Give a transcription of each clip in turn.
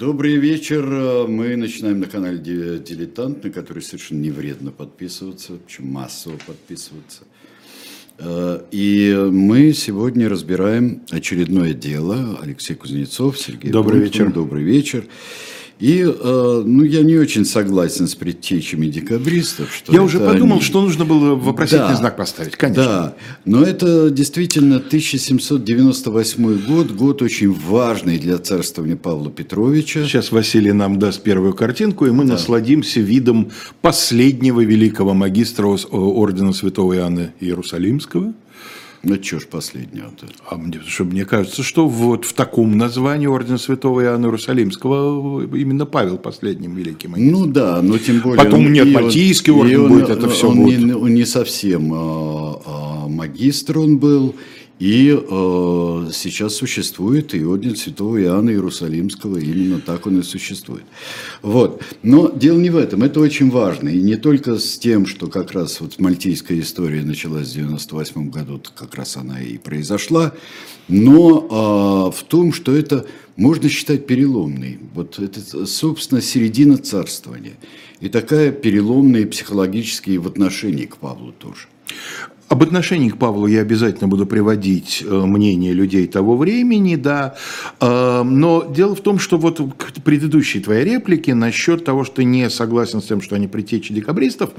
Добрый вечер. Мы начинаем на канале «Дилетант», на который совершенно не вредно подписываться, причем массово подписываться. Э, и мы сегодня разбираем очередное дело. Алексей Кузнецов, Сергей Добрый Бунтман, вечер. Добрый вечер. И, э, ну, я не очень согласен с предтечами декабристов. Что я уже подумал, они... что нужно было вопросительный да, знак поставить, конечно. Да, но это действительно 1798 год, год очень важный для царствования Павла Петровича. Сейчас Василий нам даст первую картинку, и мы да. насладимся видом последнего великого магистра ордена святого Иоанна Иерусалимского – ну, что ж последнего-то? А мне, что, мне кажется, что вот в таком названии Ордена Святого Иоанна Иерусалимского именно Павел последним великим. Ну да, но тем более... Потом он, нет, Мальтийский орден он, будет, это все он будет. Не, не совсем а, а, магистр он был, и э, сейчас существует и орден святого Иоанна Иерусалимского, именно так он и существует. Вот. Но дело не в этом, это очень важно. И не только с тем, что как раз вот мальтийская история началась в 98 году, как раз она и произошла, но э, в том, что это можно считать переломной. Вот это, собственно, середина царствования. И такая переломная психологически в отношении к Павлу тоже. Об отношении к Павлу я обязательно буду приводить э, мнение людей того времени, да. Э, но дело в том, что вот к предыдущей твоей реплике насчет того, что ты не согласен с тем, что они притечи декабристов,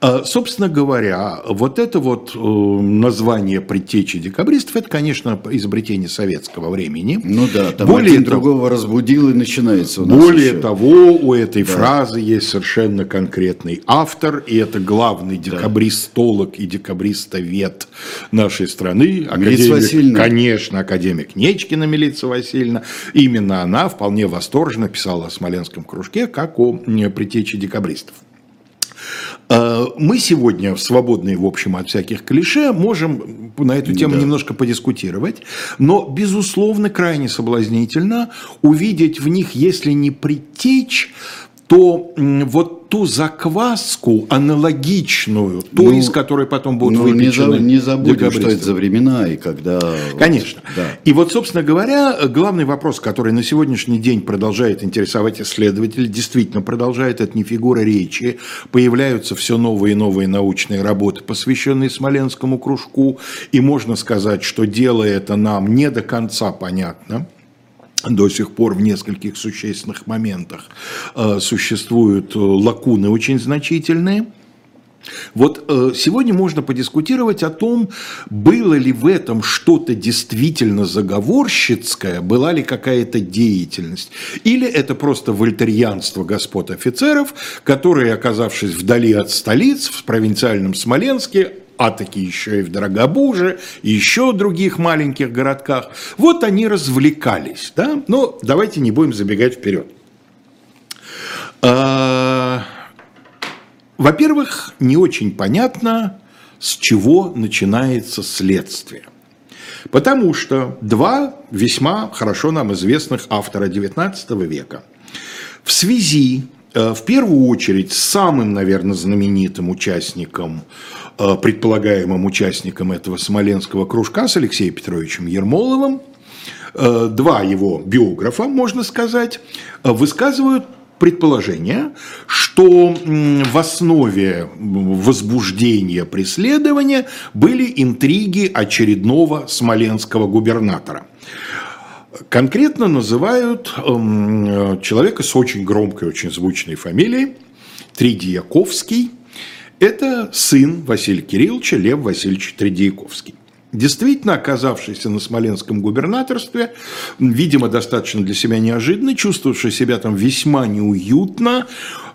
э, собственно говоря, вот это вот название предтечи декабристов, это, конечно, изобретение советского времени. Ну да, там более один того, другого разбудил и начинается у нас Более еще. того, у этой да. фразы есть совершенно конкретный автор, и это главный декабристолог и декабрист юристовед нашей страны. Академик, Васильевна. Конечно, академик Нечкина Милица Васильевна. Именно она вполне восторженно писала о Смоленском кружке, как о притече декабристов. А, мы сегодня, свободные, в общем, от всяких клише, можем на эту тему да. немножко подискутировать, но, безусловно, крайне соблазнительно увидеть в них, если не притечь, то вот ту закваску аналогичную, той, ну, из которой потом будут ну, выпечены. Не, не забудем, что это за времена и когда... Конечно. Вот, да. И вот, собственно говоря, главный вопрос, который на сегодняшний день продолжает интересовать исследователей, действительно продолжает, это не фигура речи. Появляются все новые и новые научные работы, посвященные Смоленскому кружку. И можно сказать, что дело это нам не до конца понятно до сих пор в нескольких существенных моментах э, существуют э, лакуны очень значительные. Вот э, сегодня можно подискутировать о том, было ли в этом что-то действительно заговорщицкое, была ли какая-то деятельность, или это просто вольтерьянство господ офицеров, которые, оказавшись вдали от столиц, в провинциальном Смоленске, а таки еще и в Дорогобуже, и еще в других маленьких городках. Вот они развлекались, да? Но давайте не будем забегать вперед. А, во-первых, не очень понятно, с чего начинается следствие. Потому что два весьма хорошо нам известных автора XIX века в связи, в первую очередь, самым, наверное, знаменитым участником Э, предполагаемым участником этого смоленского кружка с Алексеем Петровичем Ермоловым, э, два его биографа, можно сказать, э, высказывают предположение, что в основе возбуждения преследования были интриги очередного смоленского губернатора. Конкретно называют эм, человека с очень громкой, очень звучной фамилией Тридьяковский – это сын Василия Кирилловича Лев Васильевич Тредяковский. Действительно, оказавшийся на Смоленском губернаторстве, видимо, достаточно для себя неожиданно, чувствовавший себя там весьма неуютно,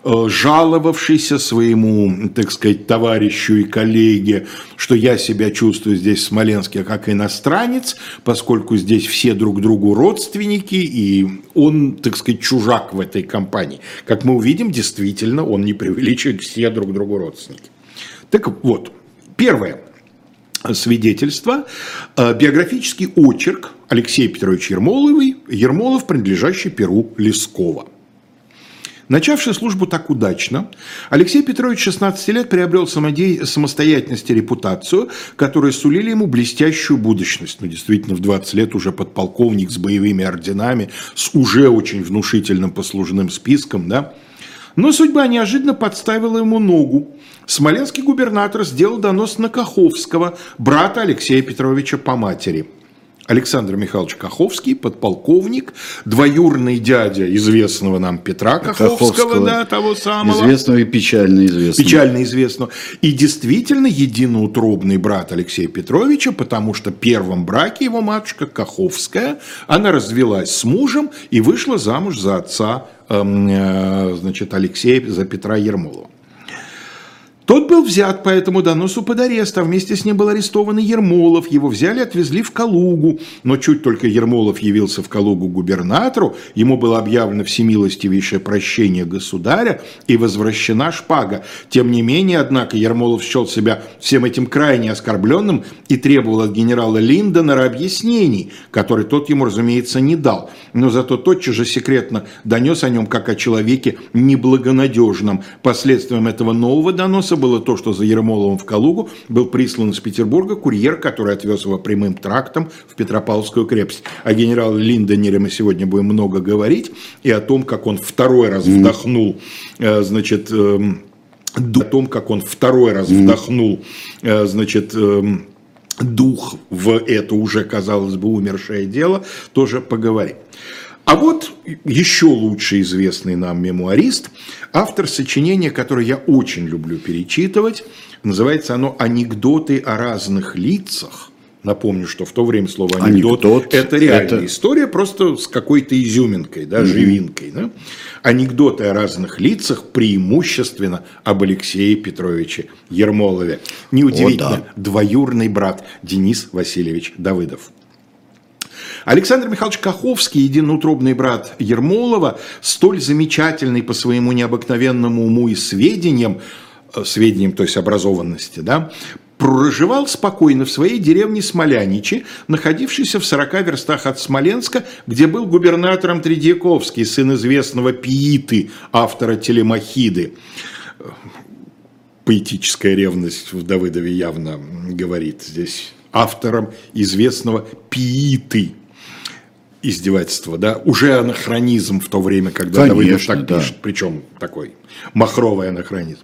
э, жаловавшийся своему, так сказать, товарищу и коллеге, что я себя чувствую здесь в Смоленске как иностранец, поскольку здесь все друг другу родственники, и он, так сказать, чужак в этой компании. Как мы увидим, действительно, он не преувеличивает, все друг другу родственники. Так вот, первое – свидетельство, э, биографический очерк Алексея Петровича Ермоловой, Ермолов, принадлежащий Перу Лескова. Начавший службу так удачно, Алексей Петрович 16 лет приобрел самостоятельность и репутацию, которые сулили ему блестящую будущность. Ну, действительно, в 20 лет уже подполковник с боевыми орденами, с уже очень внушительным послужным списком, да. Но судьба неожиданно подставила ему ногу. Смоленский губернатор сделал донос на Каховского, брата Алексея Петровича по матери – Александр Михайлович Каховский, подполковник, двоюрный дядя известного нам Петра Каховского, Каховского да, того самого. Известного и печально известного. Печально известного. И действительно единоутробный брат Алексея Петровича, потому что в первом браке его матушка Каховская, она развелась с мужем и вышла замуж за отца значит, Алексея, за Петра Ермолова. Тот был взят по этому доносу под арест, а вместе с ним был арестован и Ермолов. Его взяли и отвезли в Калугу. Но чуть только Ермолов явился в Калугу губернатору, ему было объявлено всемилостивейшее прощение государя и возвращена шпага. Тем не менее, однако, Ермолов счел себя всем этим крайне оскорбленным и требовал от генерала Линдонера объяснений, которые тот ему, разумеется, не дал. Но зато тотчас же секретно донес о нем как о человеке неблагонадежном. Последствием этого нового доноса Разумеется, было то, что за Ермоловым в Калугу был прислан из Петербурга курьер, который отвез его прямым трактом в Петропавловскую крепость. О генерале Линдонере мы сегодня будем много говорить, и о том, как он второй раз вдохнул, э, значит, эм, о том, как он второй раз вдохнул, э, значит, эм, дух в это уже, казалось бы, умершее дело, тоже поговорим. А вот еще лучше известный нам мемуарист, автор сочинения, которое я очень люблю перечитывать, называется оно «Анекдоты о разных лицах». Напомню, что в то время слово анекдот, анекдот это реальная это... история, просто с какой-то изюминкой, да, mm-hmm. живинкой. Да? Анекдоты о разных лицах, преимущественно об Алексее Петровиче Ермолове. Неудивительно, О, да. двоюрный брат Денис Васильевич Давыдов. Александр Михайлович Каховский, единоутробный брат Ермолова, столь замечательный по своему необыкновенному уму и сведениям, э, сведениям, то есть образованности, да, проживал спокойно в своей деревне Смоляничи, находившейся в 40 верстах от Смоленска, где был губернатором Тредьяковский, сын известного Пииты, автора Телемахиды. Поэтическая ревность в Давыдове явно говорит здесь автором известного Пииты издевательство, да, уже анахронизм в то время, когда Давыдов так да. пишет, причем такой махровый анахронизм.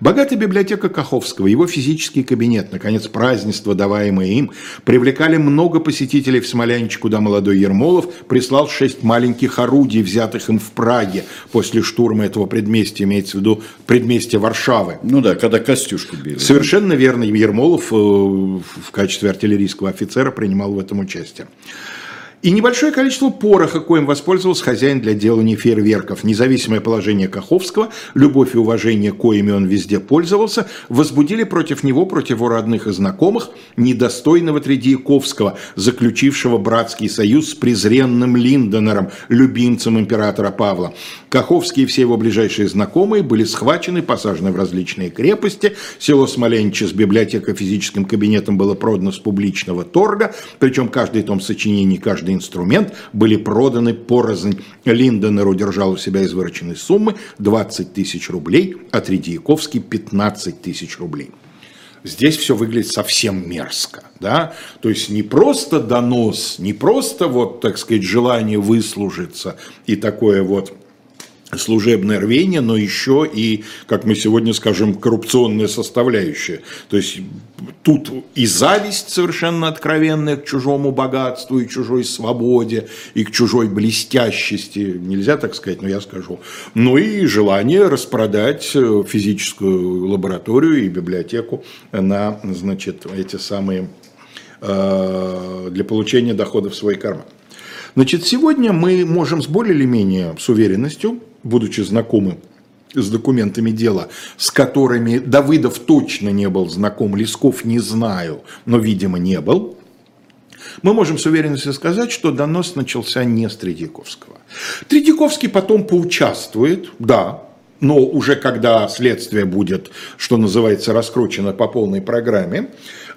Богатая библиотека Каховского, его физический кабинет, наконец, празднества, даваемые им, привлекали много посетителей в Смолянич, куда молодой Ермолов прислал шесть маленьких орудий, взятых им в Праге после штурма этого предместья, имеется в виду предместья Варшавы. Ну да, когда Костюшку били. Совершенно верно, Ермолов э, в качестве артиллерийского офицера принимал в этом участие и небольшое количество пороха, коим воспользовался хозяин для делания фейерверков. Независимое положение Каховского, любовь и уважение, коими он везде пользовался, возбудили против него, против его родных и знакомых, недостойного Тредьяковского, заключившего братский союз с презренным Линдонером, любимцем императора Павла. Каховский и все его ближайшие знакомые были схвачены, посажены в различные крепости. Село Смоленичи с библиотеко-физическим кабинетом было продано с публичного торга, причем каждый том сочинений, каждый инструмент были проданы порознь. Линденер удержал у себя из вырученной суммы 20 тысяч рублей, а Тредьяковский 15 тысяч рублей. Здесь все выглядит совсем мерзко, да, то есть не просто донос, не просто вот, так сказать, желание выслужиться и такое вот служебное рвение, но еще и, как мы сегодня скажем, коррупционная составляющая. То есть тут и зависть совершенно откровенная к чужому богатству, и чужой свободе, и к чужой блестящести, нельзя так сказать, но я скажу. Ну и желание распродать э, физическую лабораторию и библиотеку на, значит, эти самые, э, для получения доходов в свой карман. Значит, сегодня мы можем с более или менее с уверенностью будучи знакомы с документами дела, с которыми Давыдов точно не был знаком, Лесков не знаю, но, видимо, не был, мы можем с уверенностью сказать, что донос начался не с Тредяковского. Тредяковский потом поучаствует, да, но уже когда следствие будет, что называется, раскручено по полной программе,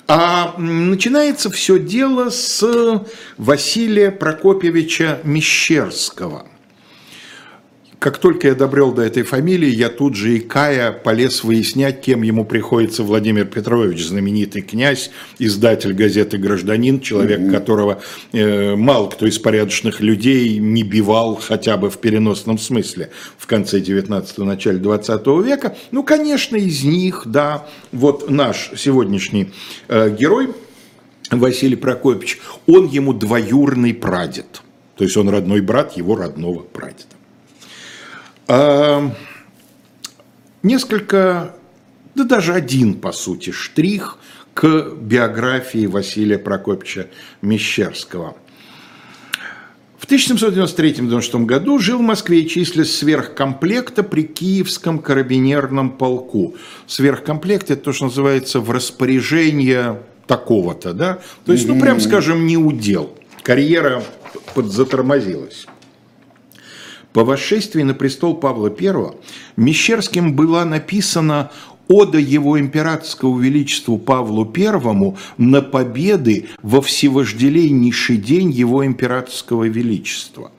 а начинается все дело с Василия Прокопьевича Мещерского – как только я добрел до этой фамилии, я тут же и Кая полез выяснять, кем ему приходится Владимир Петрович, знаменитый князь, издатель газеты «Гражданин», человек, угу. которого э, мало кто из порядочных людей не бивал хотя бы в переносном смысле в конце 19-го, начале 20 века. Ну, конечно, из них, да, вот наш сегодняшний э, герой Василий Прокопьевич, он ему двоюрный прадед. То есть он родной брат его родного прадеда. А, несколько, да даже один, по сути, штрих к биографии Василия Прокопьевича Мещерского. В 1793-96 году жил в Москве и числясь сверхкомплекта при Киевском карабинерном полку. Сверхкомплект – это то, что называется в распоряжение такого-то, да? То есть, ну, прям скажем, не удел. Карьера подзатормозилась. По восшествии на престол Павла I Мещерским была написана ода его императорского величеству Павлу I на победы во всевожделеннейший день его императорского величества.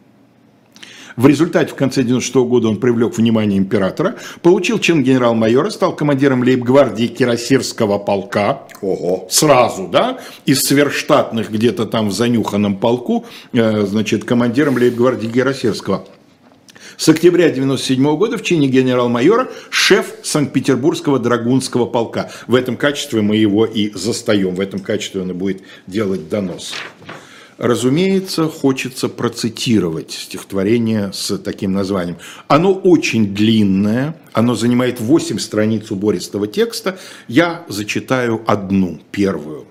В результате в конце 96 -го года он привлек внимание императора, получил чин генерал-майора, стал командиром лейб-гвардии Кирасирского полка. Ого. Сразу, да, из сверхштатных где-то там в занюханном полку, э, значит, командиром лейб-гвардии Кирасирского. С октября 1997 года в чине генерал-майора шеф Санкт-Петербургского драгунского полка. В этом качестве мы его и застаем, в этом качестве он и будет делать донос. Разумеется, хочется процитировать стихотворение с таким названием. Оно очень длинное, оно занимает 8 страниц убористого текста. Я зачитаю одну, первую.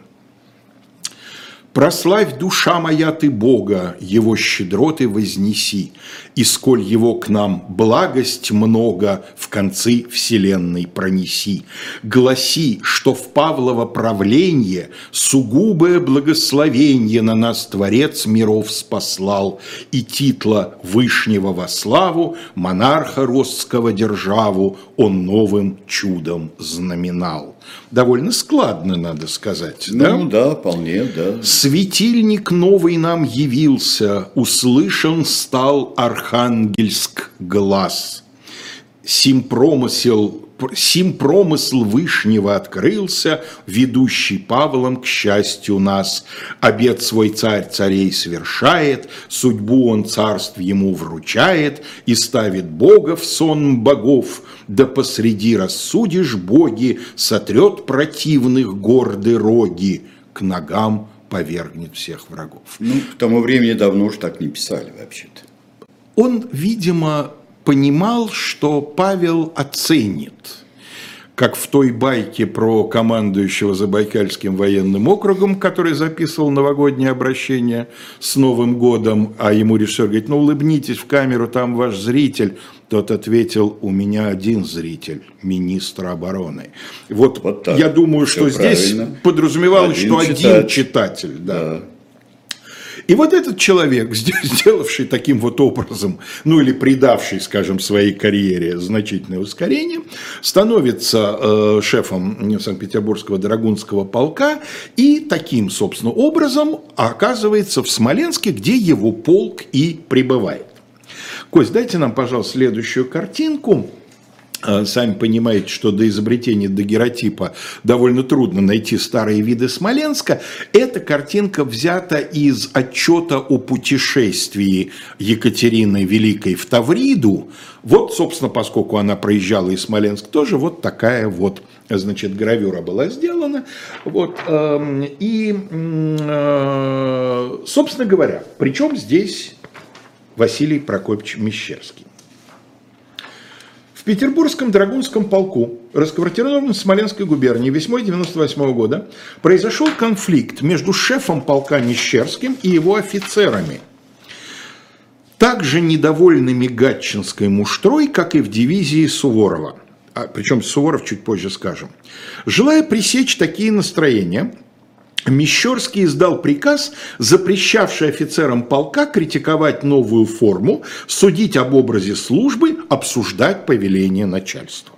Прославь, душа моя, ты Бога, Его щедроты вознеси, И сколь Его к нам благость много В концы вселенной пронеси. Гласи, что в Павлово правление Сугубое благословение На нас Творец миров спаслал, И титла Вышнего во славу Монарха Ростского державу Он новым чудом знаменал довольно складно, надо сказать. Ну да, да вполне, да. Светильник новый нам явился, услышан стал архангельск глаз. Сим промысел сим промысл Вышнего открылся, ведущий Павлом к счастью нас. Обед свой царь царей совершает, судьбу он царств ему вручает и ставит Бога в сон богов, да посреди рассудишь боги, сотрет противных горды роги, к ногам повергнет всех врагов. Ну, к тому времени давно уж так не писали вообще-то. Он, видимо, понимал, что Павел оценит, как в той байке про командующего Забайкальским военным округом, который записывал новогоднее обращение с Новым годом, а ему режиссер говорит, ну улыбнитесь в камеру, там ваш зритель. Тот ответил, у меня один зритель, министр обороны. Вот, вот так. я думаю, Все что правильно. здесь подразумевалось, один что читатель. один читатель. Да. да. И вот этот человек, сделавший таким вот образом, ну или придавший, скажем, своей карьере значительное ускорение, становится э, шефом Санкт-Петербургского драгунского полка и таким, собственно, образом оказывается в Смоленске, где его полк и пребывает. Кость, дайте нам, пожалуйста, следующую картинку. А, сами понимаете, что до изобретения дагеротипа довольно трудно найти старые виды Смоленска. Эта картинка взята из отчета о путешествии Екатерины Великой в Тавриду. Вот, собственно, поскольку она проезжала из Смоленска, тоже вот такая вот значит, гравюра была сделана. Вот, эм, и, э, собственно говоря, причем здесь Василий Прокопьевич Мещерский. Петербургском Драгунском полку, расквартированном в Смоленской губернии весьмой 98 года, произошел конфликт между шефом полка Нищерским и его офицерами, также недовольными Гатчинской муштрой, как и в дивизии Суворова. А, причем Суворов чуть позже скажем. Желая пресечь такие настроения, Мещерский издал приказ, запрещавший офицерам полка критиковать новую форму, судить об образе службы, обсуждать повеление начальства.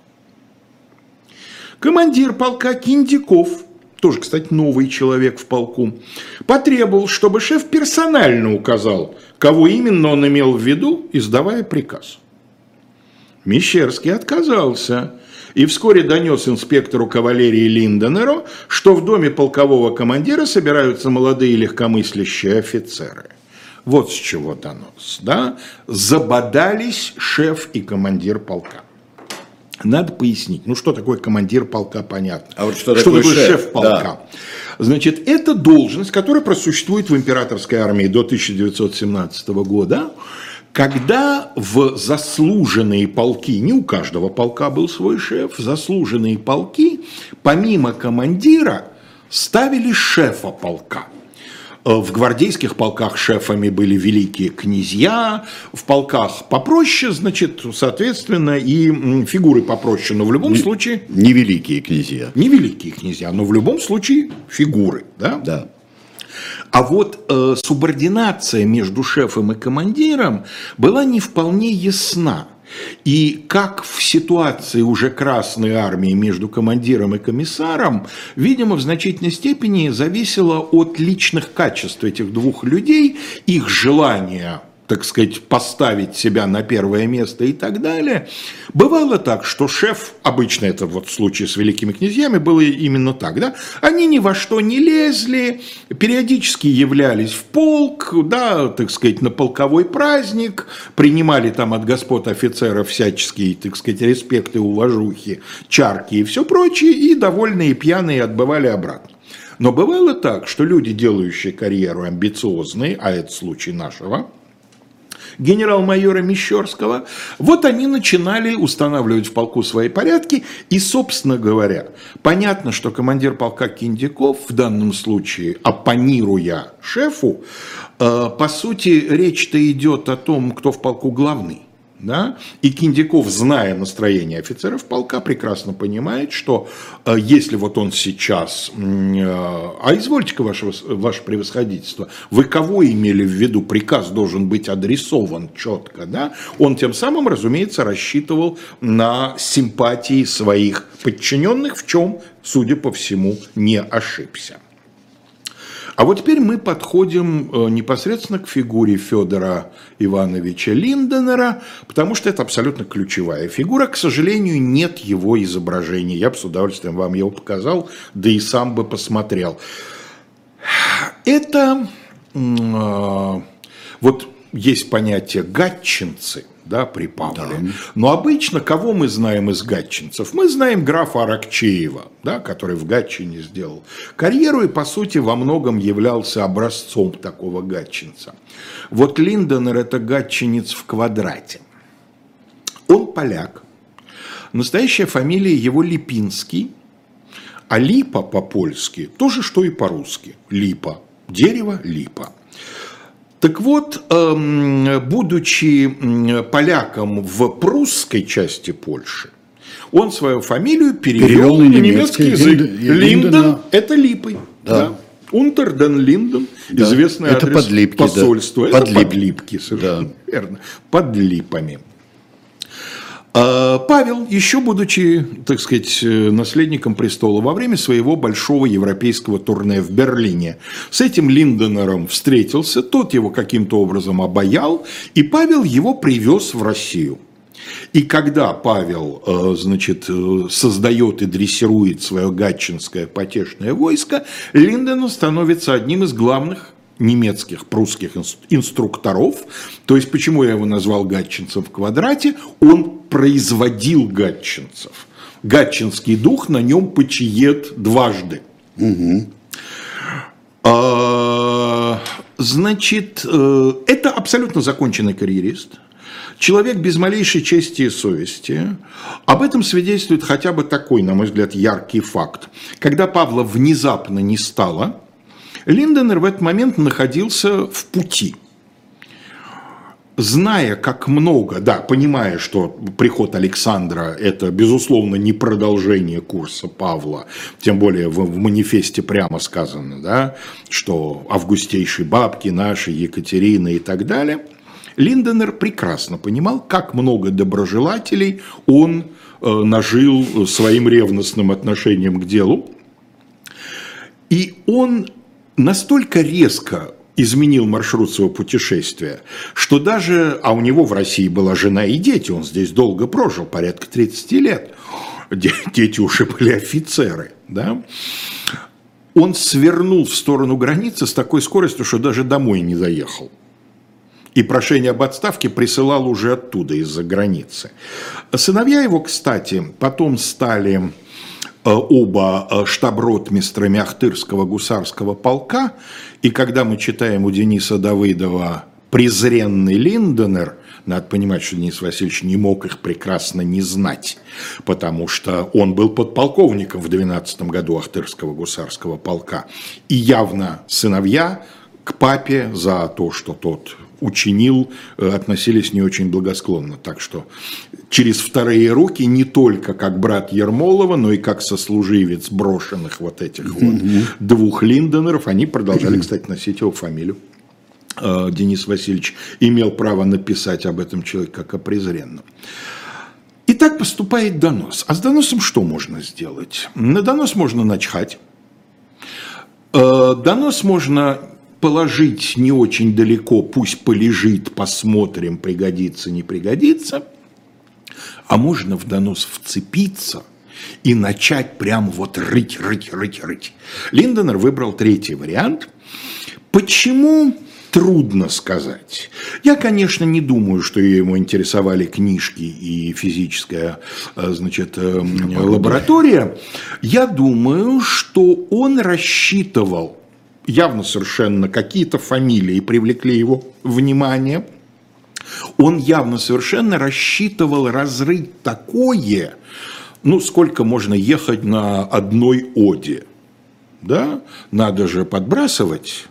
Командир полка Киндиков, тоже, кстати, новый человек в полку, потребовал, чтобы шеф персонально указал, кого именно он имел в виду, издавая приказ. Мещерский отказался и вскоре донес инспектору кавалерии Линденеру, что в доме полкового командира собираются молодые легкомыслящие офицеры. Вот с чего донос, да? Забодались шеф и командир полка. Надо пояснить, ну что такое командир полка, понятно. А вот что, что такое, шеф, шеф полка? Да. Значит, это должность, которая просуществует в императорской армии до 1917 года, когда в заслуженные полки, не у каждого полка был свой шеф, заслуженные полки, помимо командира, ставили шефа полка – Э, в гвардейских полках шефами были великие князья, в полках попроще, значит, соответственно, и фигуры попроще, но в любом не, случае... Не великие князья. Не великие князья, но в любом случае фигуры, да? Да. А вот э, субординация между шефом и командиром была не вполне ясна. И как в ситуации уже Красной Армии между командиром и комиссаром, видимо, в значительной степени зависело от личных качеств этих двух людей, их желания так сказать, поставить себя на первое место и так далее. Бывало так, что шеф, обычно это вот в случае с великими князьями было именно так, да, они ни во что не лезли, периодически являлись в полк, да, так сказать, на полковой праздник, принимали там от господ офицеров всяческие, так сказать, респекты, уважухи, чарки и все прочее, и довольные пьяные отбывали обратно. Но бывало так, что люди, делающие карьеру амбициозные, а это случай нашего, генерал-майора Мещерского, вот они начинали устанавливать в полку свои порядки, и, собственно говоря, понятно, что командир полка Киндяков в данном случае, оппонируя шефу, э, по сути, речь-то идет о том, кто в полку главный. Да? И Киндяков, зная настроение офицеров полка, прекрасно понимает, что э, если вот он сейчас, э, а извольте-ка ваше, ваше превосходительство, вы кого имели в виду, приказ должен быть адресован четко, да? он тем самым, разумеется, рассчитывал на симпатии своих подчиненных, в чем, судя по всему, не ошибся. А вот теперь мы подходим э, непосредственно к фигуре Федора Ивановича Линденера, потому что это абсолютно ключевая фигура. К сожалению, нет его изображения. Я бы с удовольствием вам его показал, да и сам бы посмотрел. Это э, вот есть понятие гатчинцы – да, при Павле. Да. Но обычно кого мы знаем из гатчинцев? Мы знаем графа Аракчеева, да, который в Гатчине сделал карьеру и, по сути, во многом являлся образцом такого гатчинца. Вот Линденер – это гатчинец в квадрате. Он поляк. Настоящая фамилия его Липинский, а Липа по-польски – то же, что и по-русски. Липа. Дерево – липа. Так вот, эм, будучи поляком в прусской части Польши, он свою фамилию перевел, перевел на немецкий, язык. Линден – это Липой. Да. Да. Унтерден Линден, да. известный это адрес подлипки, посольства. Да. Это подлип. подлипки, совершенно да. верно. Под липами. А, Павел, еще будучи, так сказать, э, наследником престола, во время своего большого европейского турне в Берлине с этим Линденером встретился, тот его каким-то образом обаял, и Павел его привез в Россию. И когда Павел, э, значит, э, создает и дрессирует свое гатчинское потешное войско, Линден становится одним из главных немецких, прусских инструкторов. То есть, почему я его назвал гатчинцем в квадрате? Он производил гатчинцев. Гатчинский дух на нем почиет дважды. Угу. А, значит, э, это абсолютно законченный карьерист. Человек без малейшей чести и совести. Об этом свидетельствует хотя бы такой, на мой взгляд, яркий факт. Когда Павла внезапно не стало, Линденер в этот момент находился в пути. Зная, как много, да, понимая, что приход Александра – это, безусловно, не продолжение курса Павла, тем более в, в манифесте прямо сказано, да, что августейшие бабки наши, Екатерина и так далее, Линденер прекрасно понимал, как много доброжелателей он э, нажил своим ревностным отношением к делу, и он настолько резко изменил маршрут своего путешествия, что даже, а у него в России была жена и дети, он здесь долго прожил, порядка 30 лет, дети уже были офицеры, да, он свернул в сторону границы с такой скоростью, что даже домой не заехал. И прошение об отставке присылал уже оттуда, из-за границы. Сыновья его, кстати, потом стали оба э, штаб-ротмистрами Ахтырского гусарского полка. И когда мы читаем у Дениса Давыдова «Презренный Линденер», надо понимать, что Денис Васильевич не мог их прекрасно не знать, потому что он был подполковником в 12 году Ахтырского гусарского полка. И явно сыновья к папе за то, что тот учинил, э, относились не очень благосклонно. Так что через вторые руки не только как брат Ермолова, но и как сослуживец брошенных вот этих вот двух Линденеров, они продолжали, кстати, носить его фамилию. Э, Денис Васильевич имел право написать об этом человеке как о презренном. И так поступает донос. А с доносом что можно сделать? На донос можно начхать. Э, донос можно положить не очень далеко, пусть полежит, посмотрим, пригодится, не пригодится. А можно в донос вцепиться и начать прям вот рыть, рыть, рыть, рыть. Линденер выбрал третий вариант. Почему? Трудно сказать. Я, конечно, не думаю, что ему интересовали книжки и физическая э, значит, э, лаборатория. Я думаю, что он рассчитывал явно совершенно какие-то фамилии привлекли его внимание. Он явно совершенно рассчитывал разрыть такое, ну, сколько можно ехать на одной оде. Да? Надо же подбрасывать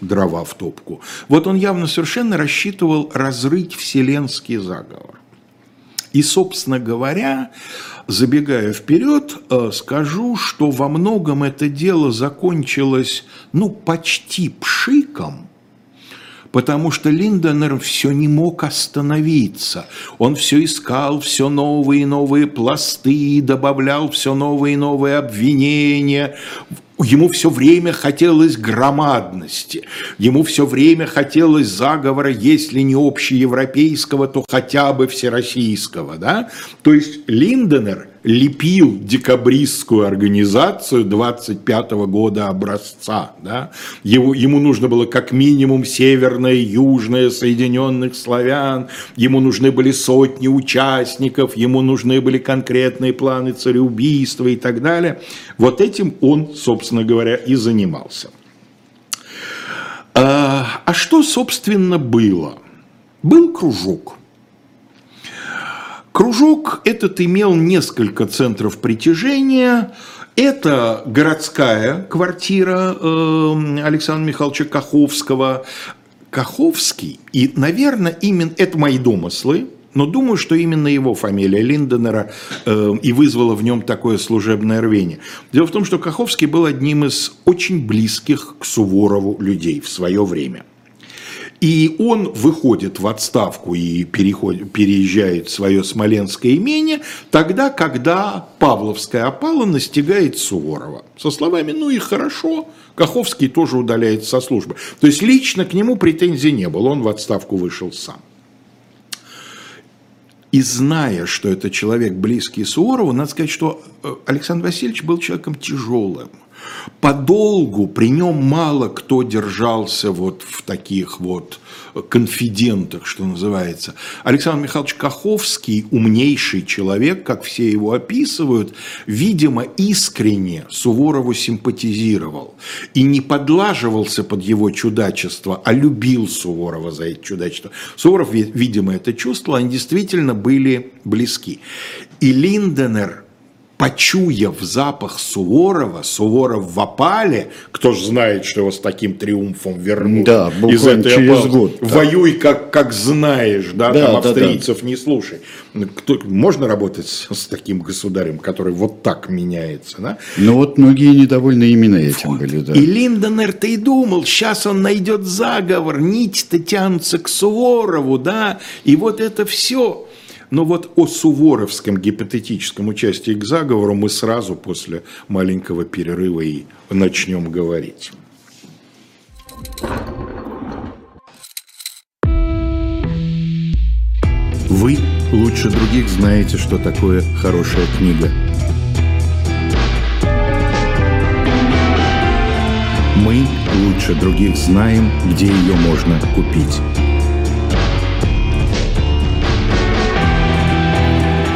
дрова в топку. Вот он явно совершенно рассчитывал разрыть вселенский заговор. И, собственно говоря, забегая вперед, э, скажу, что во многом это дело закончилось, ну, почти пшиком, потому что Линденер все не мог остановиться. Он все искал, все новые и новые пласты, добавлял все новые и новые обвинения, Ему все время хотелось громадности, ему все время хотелось заговора, если не общеевропейского, то хотя бы всероссийского. Да? То есть Линденер лепил декабристскую организацию 25 -го года образца. Да? Его, ему нужно было как минимум северное, южное, соединенных славян, ему нужны были сотни участников, ему нужны были конкретные планы цареубийства и так далее. Вот этим он, собственно говоря, и занимался. А, а что, собственно, было? Был кружок – Кружок этот имел несколько центров притяжения. Это городская квартира э, Александра Михайловича Каховского. Каховский, и, наверное, именно это мои домыслы, но думаю, что именно его фамилия Линденера э, и вызвала в нем такое служебное рвение. Дело в том, что Каховский был одним из очень близких к Суворову людей в свое время – и он выходит в отставку и переходит, переезжает в свое смоленское имение тогда, когда Павловская опала настигает Суворова. Со словами «ну и хорошо», Каховский тоже удаляется со службы. То есть лично к нему претензий не было, он в отставку вышел сам. И зная, что это человек близкий Суворову, надо сказать, что э, Александр Васильевич был человеком тяжелым подолгу при нем мало кто держался вот в таких вот конфидентах, что называется. Александр Михайлович Каховский, умнейший человек, как все его описывают, видимо, искренне Суворову симпатизировал и не подлаживался под его чудачество, а любил Суворова за это чудачество. Суворов, видимо, это чувствовал, они действительно были близки. И Линденер – почуяв запах Суворова, Суворов в опале, кто же знает, что его с таким триумфом вернут да, из этой через опалы. год. Да. Воюй, как, как знаешь, да, да там австрийцев да, да. не слушай. Кто, можно работать с, с таким государем, который вот так меняется, да? Ну вот многие недовольны именно этим вот. были, да. И Линденер-то и думал, сейчас он найдет заговор, нить-то тянутся к Суворову, да, и вот это все. Но вот о суворовском гипотетическом участии к заговору мы сразу после маленького перерыва и начнем говорить. Вы лучше других знаете, что такое хорошая книга. Мы лучше других знаем, где ее можно купить.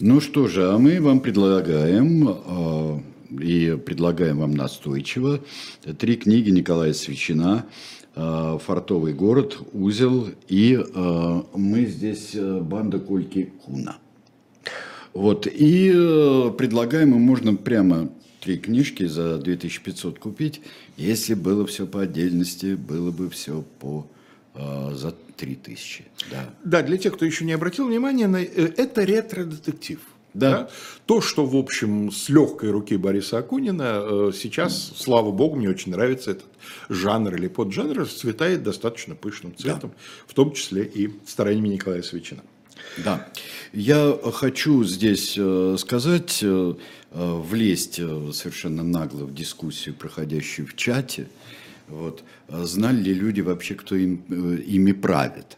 Ну что же, а мы вам предлагаем, э, и предлагаем вам настойчиво, три книги Николая Свечина э, «Фартовый город», «Узел» и э, мы здесь «Банда Кольки Куна». Вот, и предлагаем, и можно прямо три книжки за 2500 купить, если было все по отдельности, было бы все по за 3000. Да. да, для тех, кто еще не обратил внимания, на, э, это ретро-детектив. Да. да. То, что, в общем, с легкой руки Бориса Акунина э, сейчас, слава богу, мне очень нравится этот жанр или поджанр, расцветает достаточно пышным цветом, да. в том числе и стараниями Николая Свечина. Да. Я хочу здесь э, сказать, влезть совершенно нагло в дискуссию, проходящую в чате, вот. А знали ли люди вообще, кто им, э, ими правит?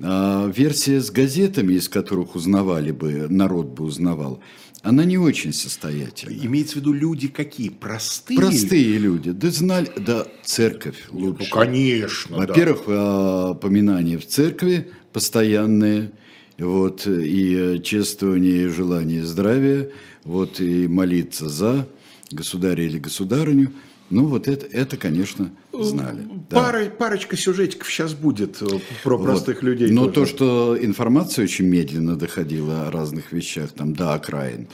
А версия с газетами, из которых узнавали бы, народ бы узнавал, она не очень состоятельна. Имеется в виду люди какие? Простые? Простые люди. Да знали, да, церковь ну, лучше. Ну, конечно. Во-первых, да. поминания в церкви постоянные, вот, и чествование, и желание здравия, вот, и молиться за государя или государыню – ну, вот это, это конечно, знали. Пара, да. Парочка сюжетиков сейчас будет э, про простых вот. людей. Но тоже. то, что информация очень медленно доходила о разных вещах, там, до окраин,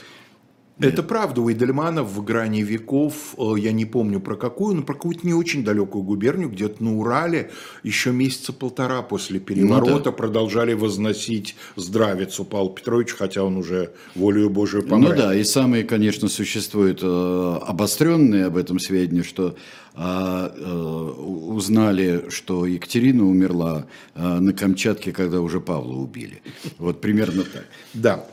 это правда. У Эдельмана в грани веков, э, я не помню про какую, но про какую-то не очень далекую губернию, где-то на Урале, еще месяца полтора после переворота ну, да. продолжали возносить здравицу Павла Петровича, хотя он уже волею Божию помер. Ну да, и самые, конечно, существуют э, обостренные об этом сведения, что а, э, узнали, что Екатерина умерла на Камчатке, когда уже Павла убили. Вот примерно так. Да.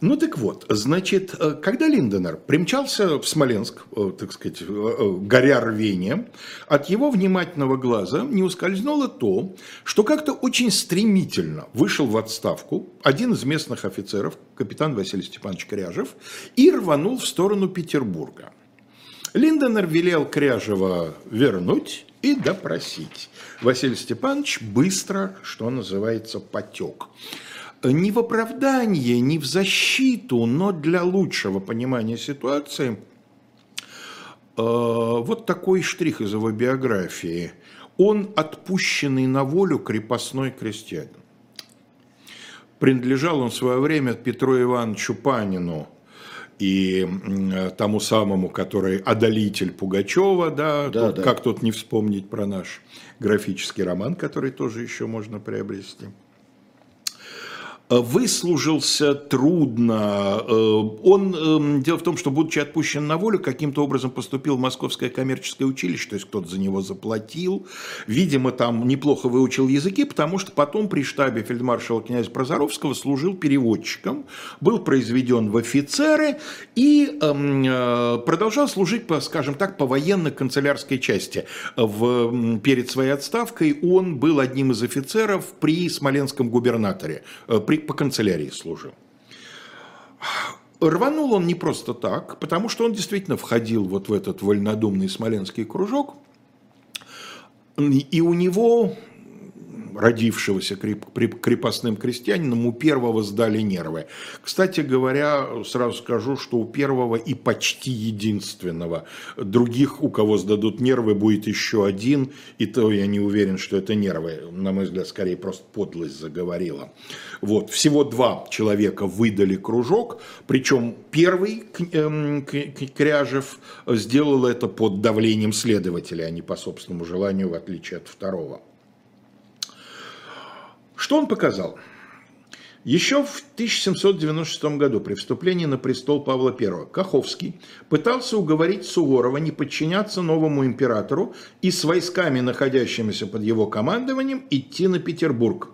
Ну так вот, значит, э, когда Линденер примчался в Смоленск, э, так сказать, э, горя рвением, от его внимательного глаза не ускользнуло то, что как-то очень стремительно вышел в отставку один из местных офицеров, капитан Василий Степанович Кряжев, и рванул в сторону Петербурга. Линденер велел Кряжева вернуть и допросить. Василий Степанович быстро, что называется, потек не в оправдание, не в защиту, но для лучшего понимания ситуации, э, вот такой штрих из его биографии. Он отпущенный на волю крепостной крестьянин. Принадлежал он в свое время Петру Ивановичу Панину и тому самому, который одолитель Пугачева, да, да, тут, да. как тут не вспомнить про наш графический роман, который тоже еще можно приобрести выслужился трудно. Э, он, эм, дело в том, что, будучи отпущен на волю, каким-то образом поступил в Московское коммерческое училище, то есть кто-то за него заплатил. Видимо, там неплохо выучил языки, потому что потом при штабе фельдмаршала князя Прозоровского служил переводчиком, был произведен в офицеры и эм, э, продолжал служить, по, скажем так, по военно-канцелярской части. В, перед своей отставкой он был одним из офицеров при Смоленском губернаторе, э, по канцелярии служил. Рванул он не просто так, потому что он действительно входил вот в этот вольнодумный смоленский кружок, и у него родившегося крепостным крестьянином, у первого сдали нервы. Кстати говоря, сразу скажу, что у первого и почти единственного. Других, у кого сдадут нервы, будет еще один, и то я не уверен, что это нервы. На мой взгляд, скорее просто подлость заговорила. Вот. Всего два человека выдали кружок, причем первый эм, Кряжев сделал это под давлением следователя, а не по собственному желанию, в отличие от второго. Что он показал? Еще в 1796 году при вступлении на престол Павла I Каховский пытался уговорить Суворова не подчиняться новому императору и с войсками, находящимися под его командованием, идти на Петербург.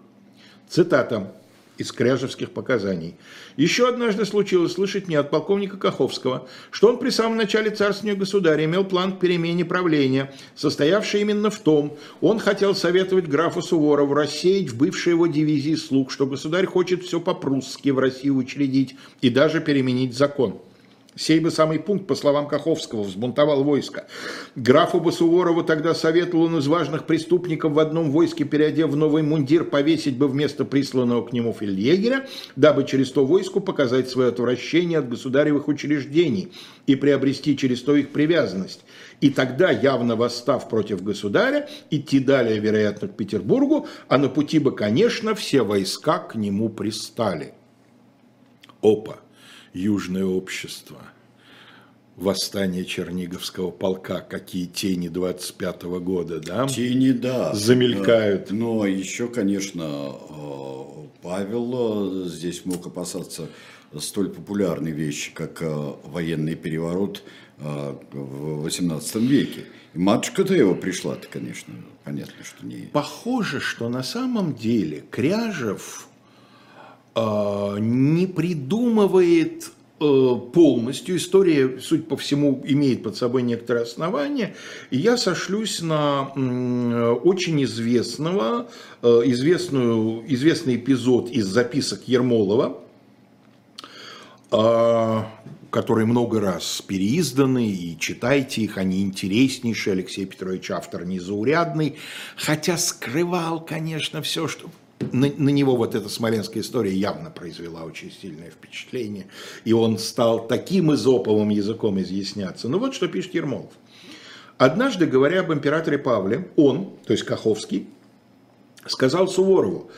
Цитата из кряжевских показаний. Еще однажды случилось слышать мне от полковника Каховского, что он при самом начале царствования государя имел план к перемене правления, состоявший именно в том, он хотел советовать графу Суворову рассеять в бывшей его дивизии слуг, что государь хочет все по-прусски в России учредить и даже переменить закон. Сей бы самый пункт, по словам Каховского, взбунтовал войско. Графу Басуворову тогда советовал он из важных преступников в одном войске, переодев в новый мундир, повесить бы вместо присланного к нему фельдъегеря, дабы через то войску показать свое отвращение от государевых учреждений и приобрести через то их привязанность. И тогда, явно восстав против государя, идти далее, вероятно, к Петербургу, а на пути бы, конечно, все войска к нему пристали. Опа! Южное общество, восстание Черниговского полка, какие тени 25 -го года, да? Тени, да. Замелькают. Но еще, конечно, э, Павел э, здесь мог опасаться столь популярной вещи, как э, военный переворот в XVIII веке. И матушка-то его пришла-то, конечно, понятно, что не... Похоже, что на самом деле Кряжев не придумывает э, полностью. История, судя по всему, имеет под собой некоторые основания. И я сошлюсь на очень известного, э, известную, известный эпизод из записок Ермолова, а, которые много раз переизданы, и читайте их, они интереснейшие. Алексей Петрович автор незаурядный, хотя скрывал, конечно, все, что на, на него вот эта смоленская история явно произвела очень сильное впечатление, и он стал таким изоповым языком изъясняться. Ну вот что пишет Ермолов. Однажды, говоря об императоре Павле, он, то есть Каховский, сказал Суворову,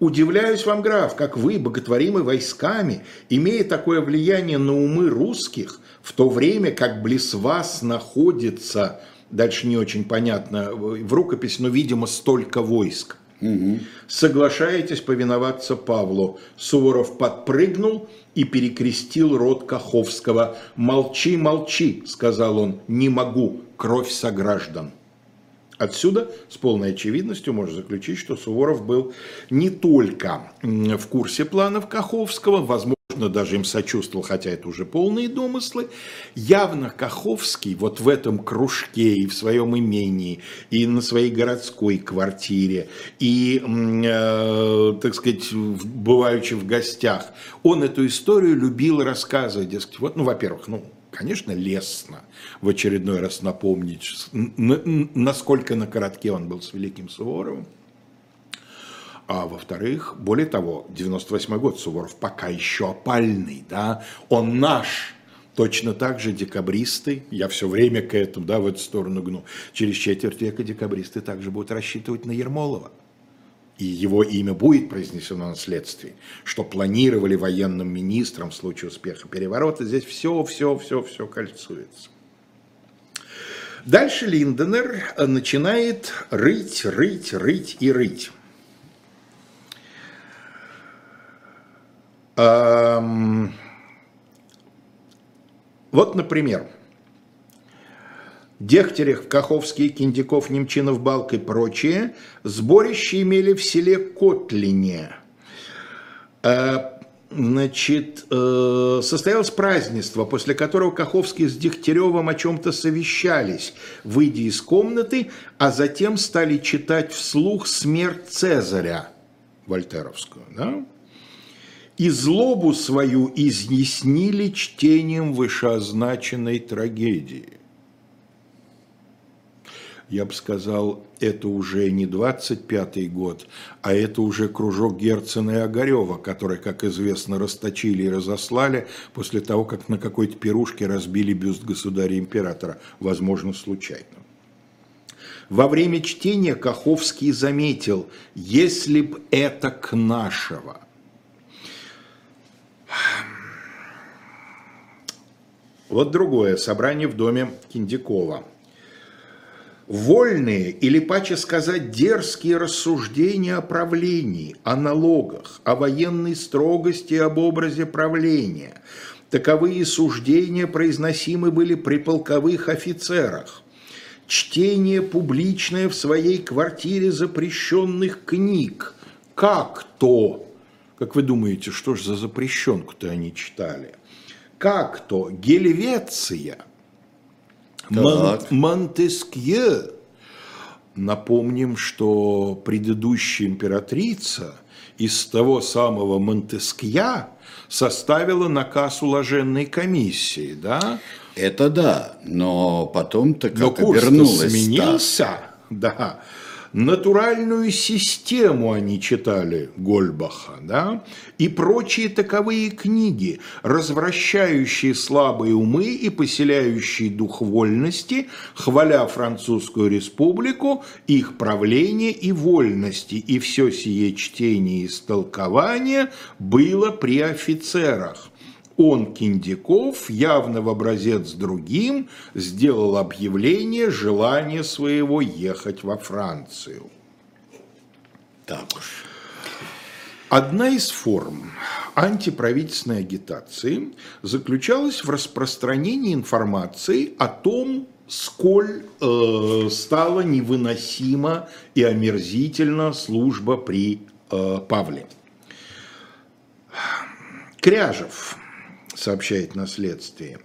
«Удивляюсь вам, граф, как вы, боготворимы войсками, имея такое влияние на умы русских, в то время как близ вас находится, дальше не очень понятно в рукопись, но, видимо, столько войск. Угу. Соглашаетесь повиноваться Павлу. Суворов подпрыгнул и перекрестил рот Каховского. «Молчи, молчи», – сказал он, – «не могу, кровь сограждан». Отсюда с полной очевидностью можно заключить, что Суворов был не только в курсе планов Каховского, возможно, даже им сочувствовал, хотя это уже полные домыслы. Явно Каховский вот в этом кружке и в своем имении, и на своей городской квартире, и, э, так сказать, бываючи в гостях, он эту историю любил рассказывать. Дескать, вот, ну, во-первых, ну, конечно, лестно в очередной раз напомнить, насколько на коротке он был с Великим Суворовым. А во-вторых, более того, 98 год Суворов пока еще опальный, да, он наш, Точно так же декабристы, я все время к этому, да, в эту сторону гну, через четверть века декабристы также будут рассчитывать на Ермолова. И его имя будет произнесено на следствии, что планировали военным министром в случае успеха переворота. Здесь все, все, все, все кольцуется. Дальше Линденер начинает рыть, рыть, рыть и рыть. Вот, например, Дегтярев, Каховский, Киндяков, Немчинов, Балк и прочие сборище имели в селе Котлине. А, значит, э, состоялось празднество, после которого Каховский с Дегтяревым о чем-то совещались, выйдя из комнаты, а затем стали читать вслух «Смерть Цезаря» Вольтеровскую. Да? И злобу свою изъяснили чтением вышеозначенной трагедии. я бы сказал, это уже не 25-й год, а это уже кружок Герцена и Огарева, которые, как известно, расточили и разослали после того, как на какой-то пирушке разбили бюст государя-императора, возможно, случайно. Во время чтения Каховский заметил, если б это к нашего. Вот другое собрание в доме Киндикова. Вольные, или паче сказать, дерзкие рассуждения о правлении, о налогах, о военной строгости об образе правления. Таковые суждения произносимы были при полковых офицерах чтение публичное в своей квартире запрещенных книг. Как то? Как вы думаете, что же за запрещенку-то они читали? Как то? Гельвеция. Мон, Монтескье. Напомним, что предыдущая императрица из того самого Монтескья составила наказ уложенной комиссии, да? Это да, но потом-то как но курс обернулось. сменился, да. Натуральную систему они читали Гольбаха, да, и прочие таковые книги, развращающие слабые умы и поселяющие дух вольности, хваля французскую республику, их правление и вольности, и все сие чтение и истолкование было при офицерах он, Киндяков, явно в образец другим, сделал объявление желания своего ехать во Францию. Так уж. Одна из форм антиправительственной агитации заключалась в распространении информации о том, сколь э, стала невыносима и омерзительна служба при э, Павле. Кряжев сообщает на следствии,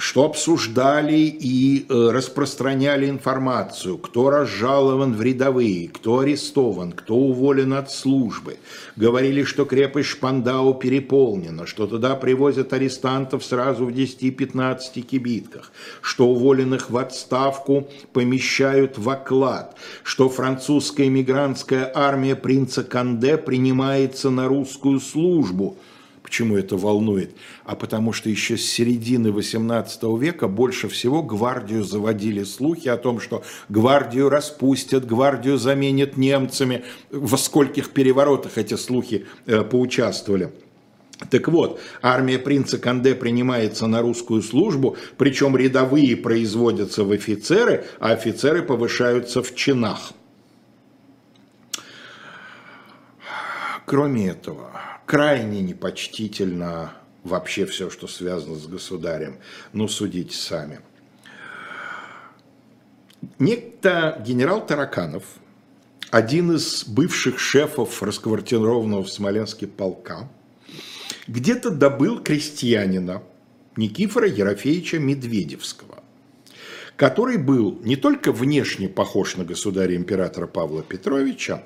что обсуждали и э, распространяли информацию, кто разжалован в рядовые, кто арестован, кто уволен от службы. Говорили, что крепость Шпандау переполнена, что туда привозят арестантов сразу в 10-15 кибитках, что уволенных в отставку помещают в оклад, что французская эмигрантская армия принца Канде принимается на русскую службу – Почему это волнует? А потому что еще с середины XVIII века больше всего гвардию заводили слухи о том, что гвардию распустят, гвардию заменят немцами. Во скольких переворотах эти слухи э, поучаствовали. Так вот, армия принца Канде принимается на русскую службу, причем рядовые производятся в офицеры, а офицеры повышаются в чинах. Кроме этого, крайне непочтительно вообще все, что связано с государем. Ну, судите сами. Некто генерал Тараканов, один из бывших шефов расквартированного в Смоленске полка, где-то добыл крестьянина Никифора Ерофеевича Медведевского, который был не только внешне похож на государя-императора Павла Петровича,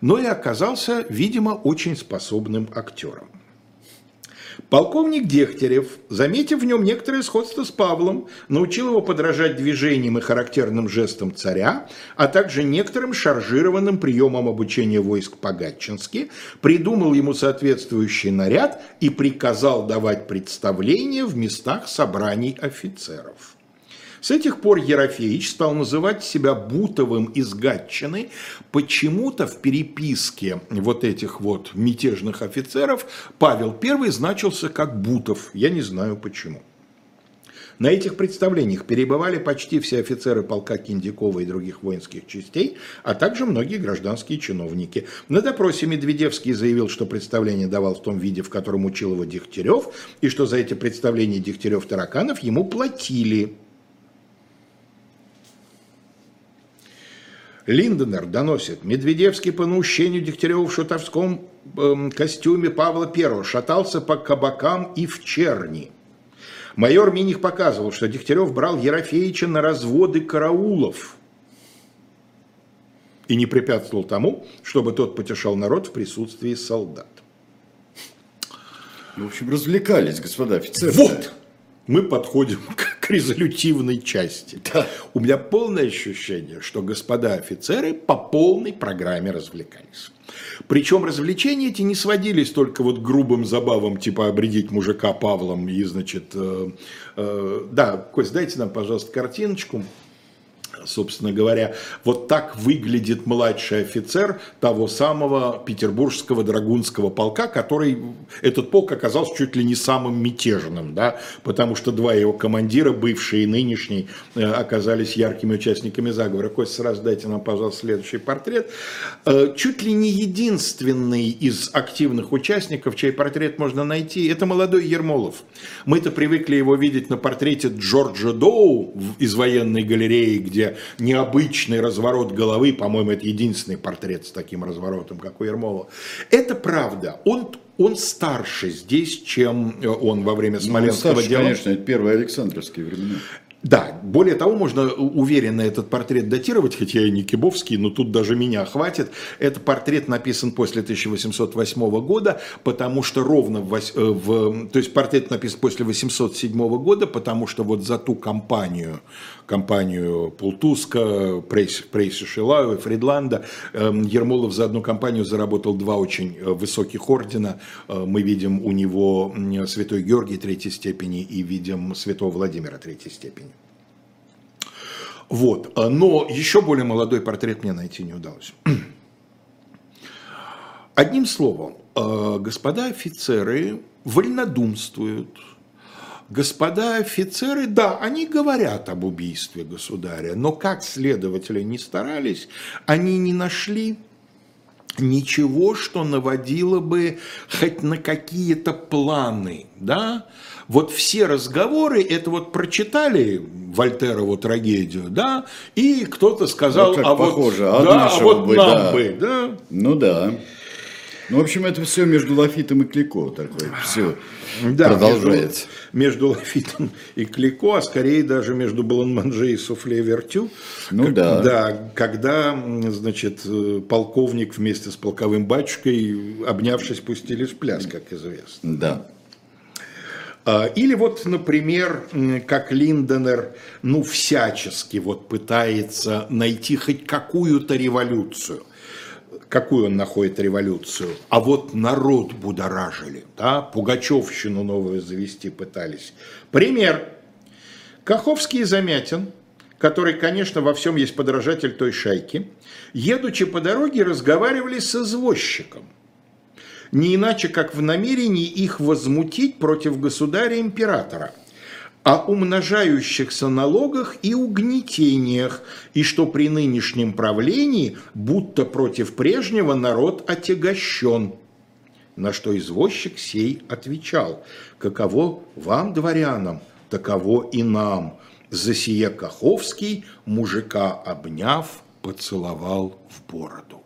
но и оказался, видимо, очень способным актером. Полковник Дегтярев, заметив в нем некоторое сходство с Павлом, научил его подражать движениям и характерным жестам царя, а также некоторым шаржированным приемам обучения войск по-гатчински, придумал ему соответствующий наряд и приказал давать представления в местах собраний офицеров. С этих пор Ерофеич стал называть себя Бутовым из Гатчины. Почему-то в переписке вот этих вот мятежных офицеров Павел I значился как Бутов. Я не знаю почему. На этих представлениях перебывали почти все офицеры полка Киндякова и других воинских частей, а также многие гражданские чиновники. На допросе Медведевский заявил, что представление давал в том виде, в котором учил его Дегтярев, и что за эти представления Дегтярев-Тараканов ему платили. Линденер доносит, Медведевский по наущению Дегтярева в шутовском э, костюме Павла I шатался по кабакам и в черни. Майор Миних показывал, что Дегтярев брал Ерофеича на разводы караулов и не препятствовал тому, чтобы тот потешал народ в присутствии солдат. Ну, в общем, развлекались, господа офицеры. Вот! Мы подходим к к резолютивной части. Да. У меня полное ощущение, что господа офицеры по полной программе развлекались. Причем развлечения эти не сводились только вот грубым забавам, типа обредить мужика Павлом и, значит, э, э, да, Кость, дайте нам, пожалуйста, картиночку собственно говоря, вот так выглядит младший офицер того самого петербургского драгунского полка, который, этот полк оказался чуть ли не самым мятежным, да, потому что два его командира, бывший и нынешний, э, оказались яркими участниками заговора. Кость, сразу дайте нам, пожалуйста, следующий портрет. Э, чуть ли не единственный из активных участников, чей портрет можно найти, это молодой Ермолов. Мы-то привыкли его видеть на портрете Джорджа Доу из военной галереи, где необычный разворот головы, по-моему, это единственный портрет с таким разворотом, как у Ермолова. Это правда. Он он старше здесь, чем он во время Смоленского ну, старше, дела. конечно, это первые Александровские времена. Да, более того, можно уверенно этот портрет датировать, хотя я не Кибовский, но тут даже меня хватит. Этот портрет написан после 1808 года, потому что ровно в, э, в... То есть портрет написан после 807 года, потому что вот за ту кампанию, компанию Пултуска, Прейси, Прейси Шилаева, Фридланда, эм, Ермолов за одну кампанию заработал два очень э, высоких ордена. Э, мы видим у него Святой Георгий третьей степени и видим Святого Владимира третьей степени. Вот. Но еще более молодой портрет мне найти не удалось. Одним словом, господа офицеры вольнодумствуют. Господа офицеры, да, они говорят об убийстве государя, но как следователи не старались, они не нашли ничего, что наводило бы хоть на какие-то планы, да, вот все разговоры, это вот прочитали Вольтерову трагедию, да, и кто-то сказал, вот а похоже, вот, а да, а вот нам бы, да. Ну да. Ну, в общем, это все между Лафитом и Клико такое. Все Да, продолжается. Между, между Лафитом и Клико, а скорее даже между Бланманже и Суфле Вертю. Ну Как- да. Да, когда, значит, э, полковник вместе с полковым батюшкой, обнявшись, пустились в пляс, как известно. Да. А, Или вот, например, как Линденер, ну, всячески вот пытается найти хоть какую-то революцию. Какую он находит революцию? А вот народ будоражили, да, Пугачевщину новую завести пытались. Пример. Каховский и Замятин, который, конечно, во всем есть подражатель той шайки, едучи по дороге, разговаривали с извозчиком не иначе как в намерении их возмутить против государя-императора, о умножающихся налогах и угнетениях, и что при нынешнем правлении будто против прежнего народ отягощен. На что извозчик сей отвечал, каково вам, дворянам, таково и нам. За сие Каховский, мужика обняв, поцеловал в бороду.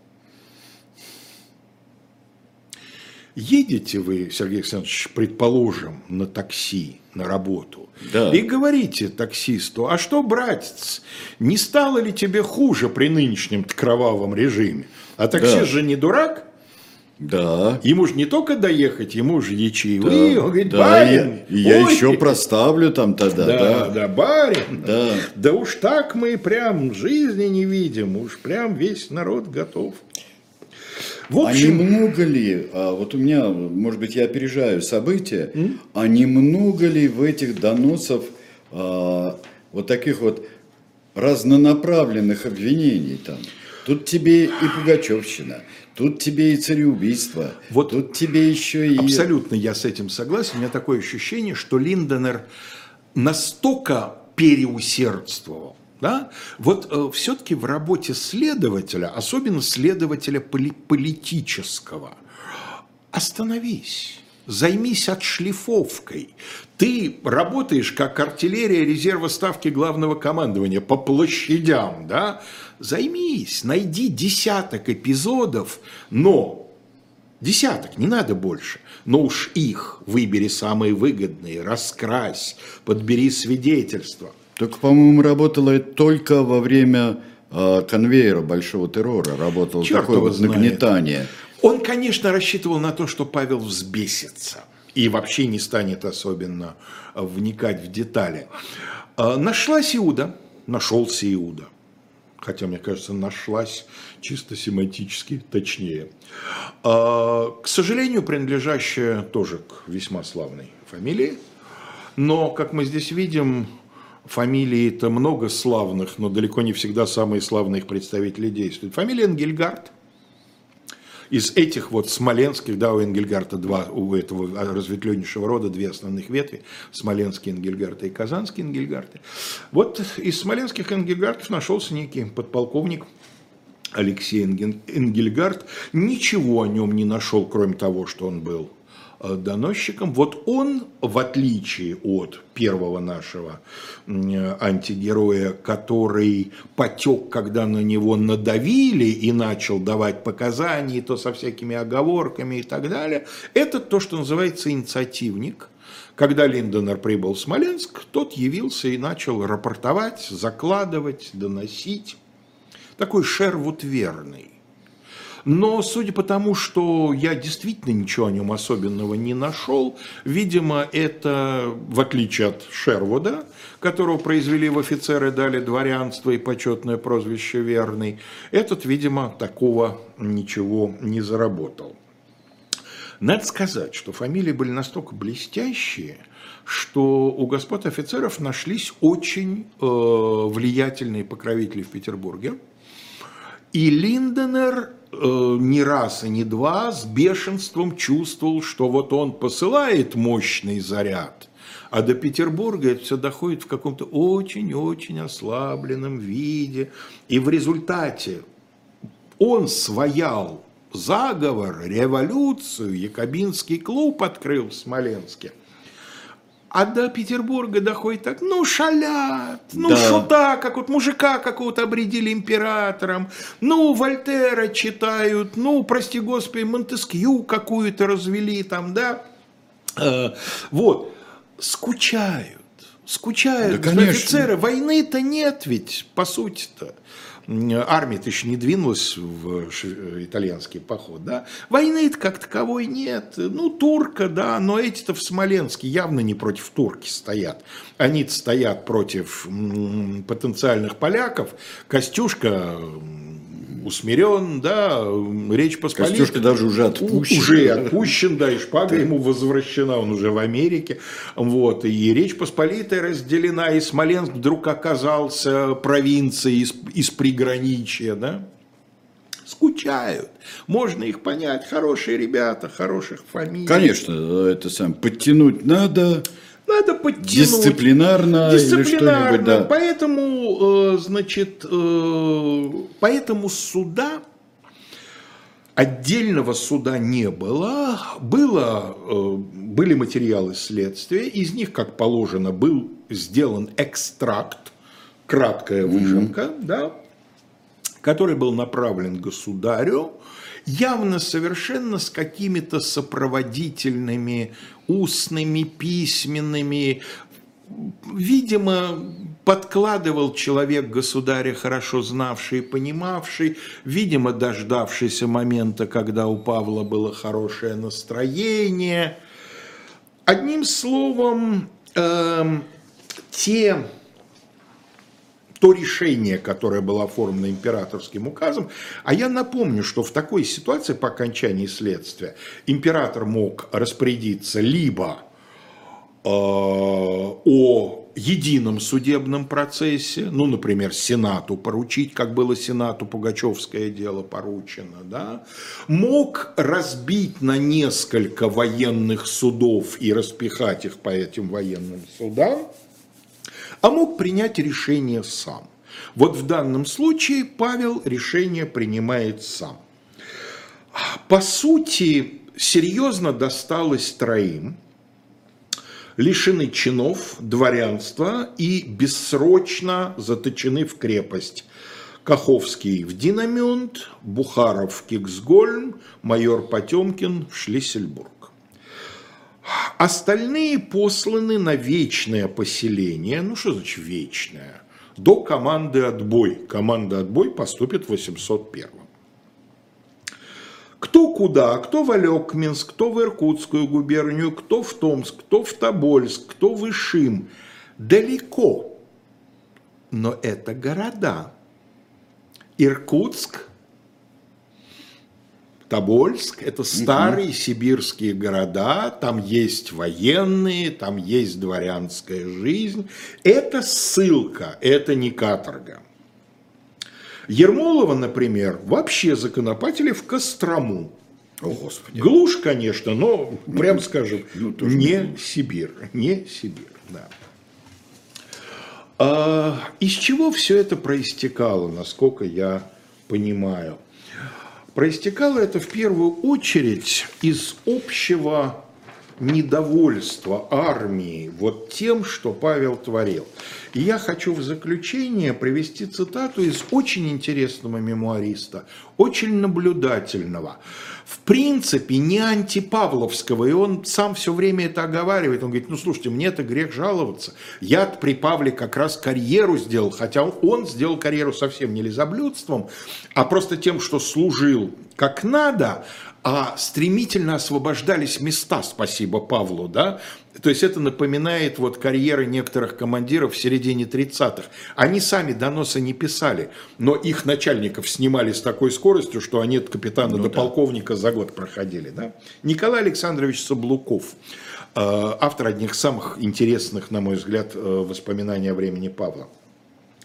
Едете вы, Сергей Александрович, предположим, на такси, на работу, Да. и говорите таксисту, а что, братец, не стало ли тебе хуже при нынешнем кровавом режиме? А таксист Да. же не дурак, Да. ему же не только доехать, ему же ячеевые, он говорит, да, барин, я, я ой, еще проставлю там тогда, да, да. да, барин, Да. да уж так мы прям жизни не видим, уж прям весь народ готов. В А общем, немного ли, а вот у меня, может быть, я опережаю события, а немного ли в этих доносов а, вот таких вот разнонаправленных обвинений там? Тут тебе и Пугачевщина, тут тебе и цареубийство, Вот тут тебе еще и... Абсолютно я с этим согласен. У меня такое ощущение, что Линденер настолько переусердствовал, да? Вот все-таки в работе следователя, особенно следователя поли- политического, остановись. Займись отшлифовкой. Ты работаешь как артиллерия резерва ставки главного командования по площадям, да? Займись, найди десяток эпизодов, но Десяток, не надо больше. Но уж их выбери самые выгодные, раскрась, подбери свидетельства. Только, по-моему, работало это только во время а, конвейера большого террора, работало Черт такое вот знает. нагнетание. Он, конечно, рассчитывал на то, что Павел взбесится. и вообще не станет особенно вникать в детали. А, нашлась Иуда, нашелся Иуда. Хотя, мне кажется, нашлась чисто семантически точнее. А, к сожалению, принадлежащая тоже к весьма славной фамилии. Но, как мы здесь видим, фамилии-то много славных, но далеко не всегда самые славные их представители действуют. Фамилия Энгельгард. Из этих вот смоленских, да, у Энгельгарта два, у этого разветвленнейшего рода две основных ветви, смоленские Энгельгарты и казанские Энгельгарты. Вот из смоленских Энгельгартов нашелся некий подполковник Алексей Энгельгард. Ничего о нем не нашел, кроме того, что он был доносчиком. Вот он, в отличие от первого нашего антигероя, который потек, когда на него надавили и начал давать показания, то со всякими оговорками и так далее, это то, что называется инициативник. Когда Линденер прибыл в Смоленск, тот явился и начал рапортовать, закладывать, доносить. Такой Шервуд верный. Но судя по тому, что я действительно ничего о нем особенного не нашел, видимо, это, в отличие от Шервуда, которого произвели в офицеры, дали дворянство и почетное прозвище «Верный», этот, видимо, такого ничего не заработал. Надо сказать, что фамилии были настолько блестящие, что у господ офицеров нашлись очень э, влиятельные покровители в Петербурге. И Линденер не раз и не два с бешенством чувствовал, что вот он посылает мощный заряд, а до Петербурга это все доходит в каком-то очень-очень ослабленном виде. И в результате он своял заговор, революцию, Якобинский клуб открыл в Смоленске – а до Петербурга доходит так, ну, шалят, ну, да. шута, как вот мужика какого-то обредили императором, ну, Вольтера читают, ну, прости господи, Монтескью какую-то развели там, да, э, вот, скучают, скучают да, офицеры, войны-то нет ведь, по сути-то армия-то еще не двинулась в итальянский поход, да, войны как таковой нет, ну, турка, да, но эти-то в Смоленске явно не против турки стоят, они стоят против потенциальных поляков, Костюшка усмирен, да, Речь Посполитой. Костюшка даже уже отпущен. Уже отпущен, да, и шпага ему возвращена, он уже в Америке. Вот, и Речь Посполитая разделена, и Смоленск вдруг оказался провинцией из, из приграничья, да. Скучают. Можно их понять. Хорошие ребята, хороших фамилий. Конечно, это сам подтянуть надо. Надо подтянуть. Дисциплинарно, Дисциплинарно. Или да. Поэтому, э, значит, э, поэтому суда Отдельного суда не было, было, э, были материалы следствия, из них, как положено, был сделан экстракт, краткая выжимка, mm-hmm. да, который был направлен государю, явно совершенно с какими-то сопроводительными устными, письменными, видимо, подкладывал человек государя, хорошо знавший и понимавший, видимо, дождавшийся момента, когда у Павла было хорошее настроение. Одним словом, э, те то решение, которое было оформлено императорским указом. А я напомню, что в такой ситуации по окончании следствия император мог распорядиться либо э, о едином судебном процессе, ну, например, Сенату поручить, как было Сенату Пугачевское дело поручено, да, мог разбить на несколько военных судов и распихать их по этим военным судам, а мог принять решение сам. Вот в данном случае Павел решение принимает сам. По сути, серьезно досталось троим, лишены чинов, дворянства и бессрочно заточены в крепость. Каховский в Динамюнд, Бухаров в Киксгольм, майор Потемкин в Шлиссельбург. Остальные посланы на вечное поселение. Ну, что значит вечное? До команды «Отбой». Команда «Отбой» поступит в 801. Кто куда, кто в Алекминск, кто в Иркутскую губернию, кто в Томск, кто в Тобольск, кто в Ишим. Далеко. Но это города. Иркутск, Тобольск – это старые угу. сибирские города, там есть военные, там есть дворянская жизнь. Это ссылка, это не каторга. Ермолова, например, вообще законопатили в Кострому. О, Господи. Глушь, конечно, но, прям скажем, ну, не Сибирь, не Сибирь, да. А, из чего все это проистекало, насколько я понимаю? Проистекало это в первую очередь из общего недовольства армии вот тем, что Павел творил. И я хочу в заключение привести цитату из очень интересного мемуариста, очень наблюдательного. В принципе, не антипавловского, и он сам все время это оговаривает. Он говорит, ну слушайте, мне это грех жаловаться. Я при Павле как раз карьеру сделал, хотя он сделал карьеру совсем не лизоблюдством, а просто тем, что служил как надо, а стремительно освобождались места, спасибо Павлу, да, то есть это напоминает вот карьеры некоторых командиров в середине 30-х. Они сами доносы не писали, но их начальников снимали с такой скоростью, что они от капитана ну, до да. полковника за год проходили. Да? Николай Александрович Соблуков, э, автор одних самых интересных, на мой взгляд, э, воспоминаний о времени Павла.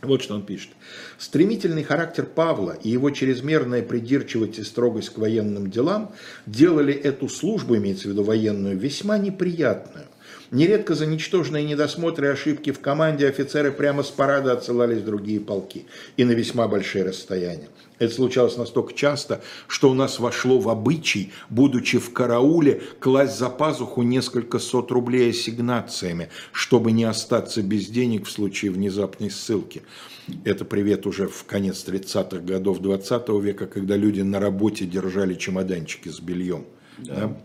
Вот что он пишет. Стремительный характер Павла и его чрезмерная придирчивость и строгость к военным делам делали эту службу, имеется в виду военную, весьма неприятную. Нередко за ничтожные недосмотры и ошибки в команде офицеры прямо с парада отсылались в другие полки и на весьма большие расстояния. Это случалось настолько часто, что у нас вошло в обычай, будучи в карауле, класть за пазуху несколько сот рублей ассигнациями, чтобы не остаться без денег в случае внезапной ссылки. Это привет уже в конец 30-х годов 20 века, когда люди на работе держали чемоданчики с бельем. Да. Да?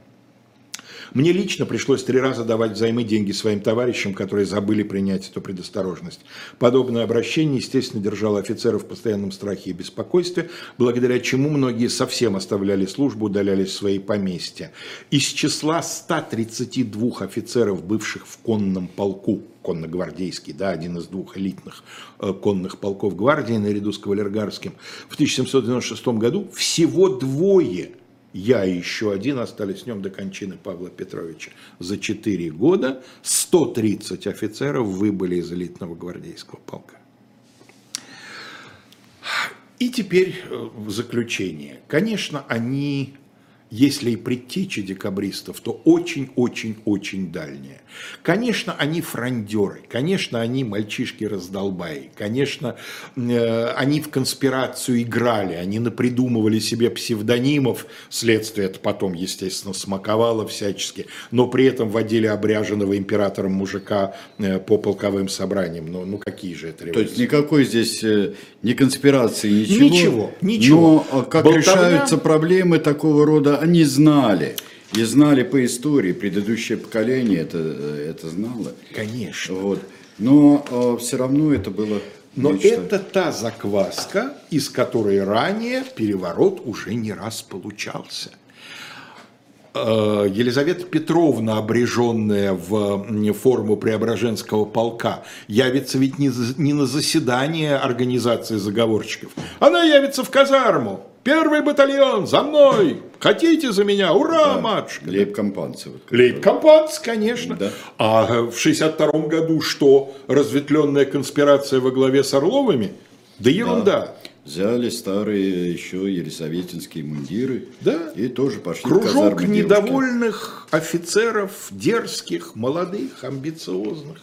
Мне лично пришлось три раза давать взаймы деньги своим товарищам, которые забыли принять эту предосторожность. Подобное обращение, естественно, держало офицеров в постоянном страхе и беспокойстве, благодаря чему многие совсем оставляли службу, удалялись в свои поместья. Из числа 132 офицеров, бывших в конном полку, конногвардейский, да, один из двух элитных э, конных полков гвардии наряду с кавалергарским, в 1796 году всего двое – я и еще один остались с нем до кончины Павла Петровича. За 4 года 130 офицеров выбыли из элитного гвардейского полка. И теперь э, в заключение. Конечно, они если и предтечи декабристов, то очень-очень-очень дальние. Конечно, они фрондеры, конечно, они мальчишки-раздолбаи, конечно, э, они в конспирацию играли, они напридумывали себе псевдонимов, следствие это потом, естественно, смаковало всячески, но при этом водили обряженного императором мужика э, по полковым собраниям. Ну, ну какие же это революции? То есть никакой здесь э, ни конспирации, ничего? Ничего, ничего. Но как Болтовня... решаются проблемы такого рода они знали. И знали по истории, предыдущее поколение это, это знало. Конечно. Вот. Но э, все равно это было но нечто. это та закваска, из которой ранее переворот уже не раз получался. Э, Елизавета Петровна, обреженная в форму Преображенского полка, явится ведь не на заседание организации заговорщиков. Она явится в казарму. Первый батальон, за мной! Хотите за меня? Ура, да. матушка! Лейб-компанцы. Вот, Лейб-компанцы, конечно. Да. А в 62 году что? Разветвленная конспирация во главе с Орловыми? Да ерунда. Да. Взяли старые еще елисаветинские мундиры да. и тоже пошли Кружок в недовольных девушки. офицеров, дерзких, молодых, амбициозных,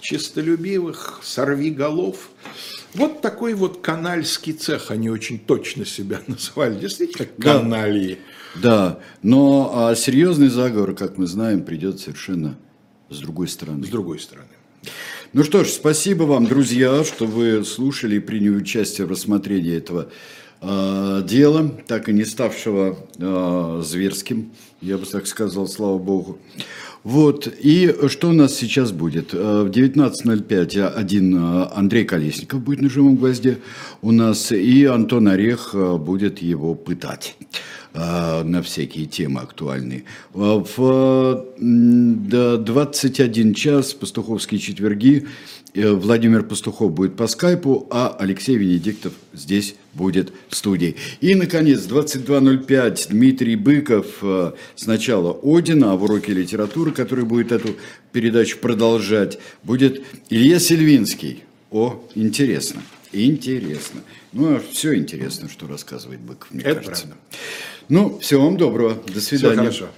чистолюбивых, сорвиголов. Вот такой вот канальский цех, они очень точно себя называли, действительно каналии. Да, но а серьезный заговор, как мы знаем, придет совершенно с другой стороны. С другой стороны. Ну что ж, спасибо вам, друзья, что вы слушали и приняли участие в рассмотрении этого э, дела, так и не ставшего э, зверским, я бы так сказал, слава богу. Вот, и что у нас сейчас будет? В 19.05 один Андрей Колесников будет на живом гвозде у нас, и Антон Орех будет его пытать. э, на всякие темы актуальные. В э, 21 час, пастуховские четверги, э, Владимир Пастухов будет по скайпу, а Алексей Венедиктов здесь будет в студии. И, наконец, 22.05 Дмитрий Быков э, сначала Одина, а в уроке литературы, который будет эту передачу продолжать, будет Илья Сильвинский. О, интересно. Интересно. Ну, а все интересно, что рассказывает Быков, мне Это кажется. правда. Ну, всего вам доброго. До свидания. хорошо.